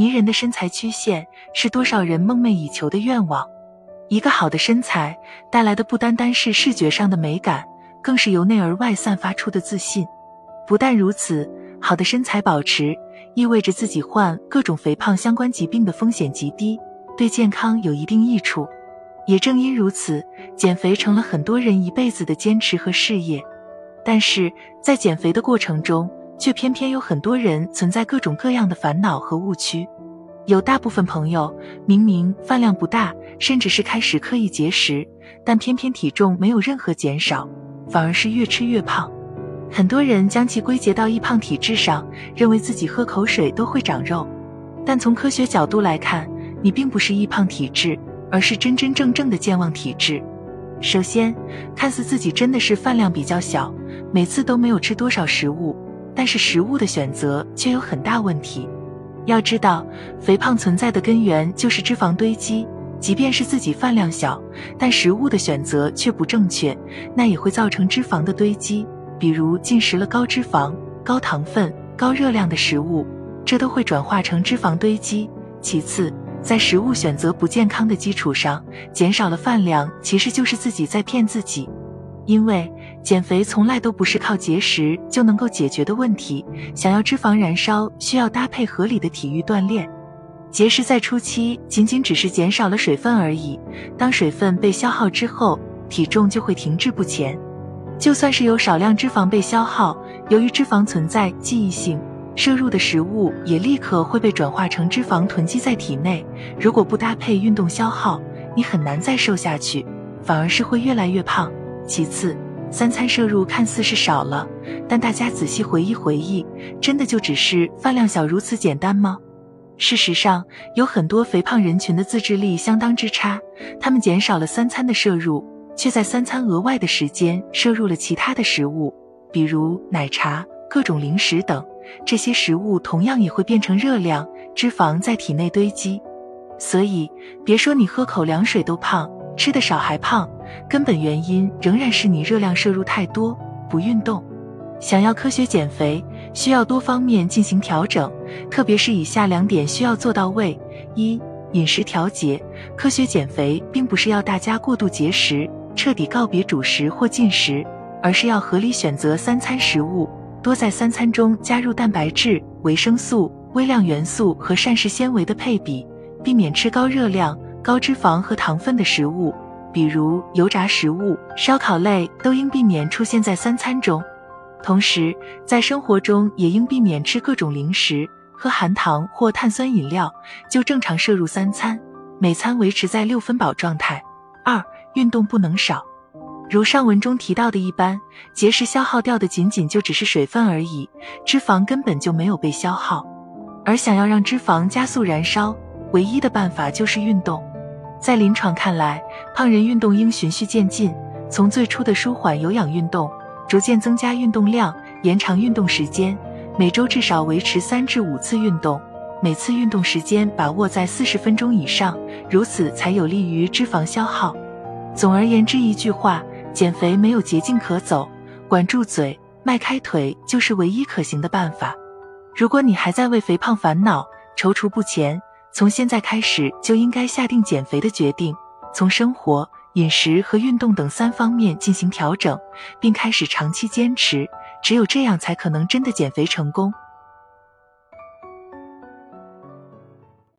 迷人的身材曲线是多少人梦寐以求的愿望。一个好的身材带来的不单单是视觉上的美感，更是由内而外散发出的自信。不但如此，好的身材保持意味着自己患各种肥胖相关疾病的风险极低，对健康有一定益处。也正因如此，减肥成了很多人一辈子的坚持和事业。但是在减肥的过程中，却偏偏有很多人存在各种各样的烦恼和误区。有大部分朋友明明饭量不大，甚至是开始刻意节食，但偏偏体重没有任何减少，反而是越吃越胖。很多人将其归结到易胖体质上，认为自己喝口水都会长肉。但从科学角度来看，你并不是易胖体质，而是真真正正的健忘体质。首先，看似自己真的是饭量比较小，每次都没有吃多少食物，但是食物的选择却有很大问题。要知道，肥胖存在的根源就是脂肪堆积。即便是自己饭量小，但食物的选择却不正确，那也会造成脂肪的堆积。比如进食了高脂肪、高糖分、高热量的食物，这都会转化成脂肪堆积。其次，在食物选择不健康的基础上，减少了饭量，其实就是自己在骗自己。因为减肥从来都不是靠节食就能够解决的问题，想要脂肪燃烧，需要搭配合理的体育锻炼。节食在初期仅仅只是减少了水分而已，当水分被消耗之后，体重就会停滞不前。就算是有少量脂肪被消耗，由于脂肪存在记忆性，摄入的食物也立刻会被转化成脂肪囤积在体内。如果不搭配运动消耗，你很难再瘦下去，反而是会越来越胖。其次，三餐摄入看似是少了，但大家仔细回忆回忆，真的就只是饭量小如此简单吗？事实上，有很多肥胖人群的自制力相当之差，他们减少了三餐的摄入，却在三餐额外的时间摄入了其他的食物，比如奶茶、各种零食等。这些食物同样也会变成热量、脂肪在体内堆积。所以，别说你喝口凉水都胖，吃的少还胖。根本原因仍然是你热量摄入太多，不运动。想要科学减肥，需要多方面进行调整，特别是以下两点需要做到位：一、饮食调节。科学减肥并不是要大家过度节食，彻底告别主食或进食，而是要合理选择三餐食物，多在三餐中加入蛋白质、维生素、微量元素和膳食纤维的配比，避免吃高热量、高脂肪和糖分的食物。比如油炸食物、烧烤类都应避免出现在三餐中，同时在生活中也应避免吃各种零食、喝含糖或碳酸饮料，就正常摄入三餐，每餐维持在六分饱状态。二、运动不能少，如上文中提到的一般，节食消耗掉的仅仅就只是水分而已，脂肪根本就没有被消耗，而想要让脂肪加速燃烧，唯一的办法就是运动。在临床看来，胖人运动应循序渐进，从最初的舒缓有氧运动，逐渐增加运动量，延长运动时间，每周至少维持三至五次运动，每次运动时间把握在四十分钟以上，如此才有利于脂肪消耗。总而言之，一句话，减肥没有捷径可走，管住嘴，迈开腿就是唯一可行的办法。如果你还在为肥胖烦恼，踌躇不前。从现在开始就应该下定减肥的决定，从生活、饮食和运动等三方面进行调整，并开始长期坚持。只有这样，才可能真的减肥成功。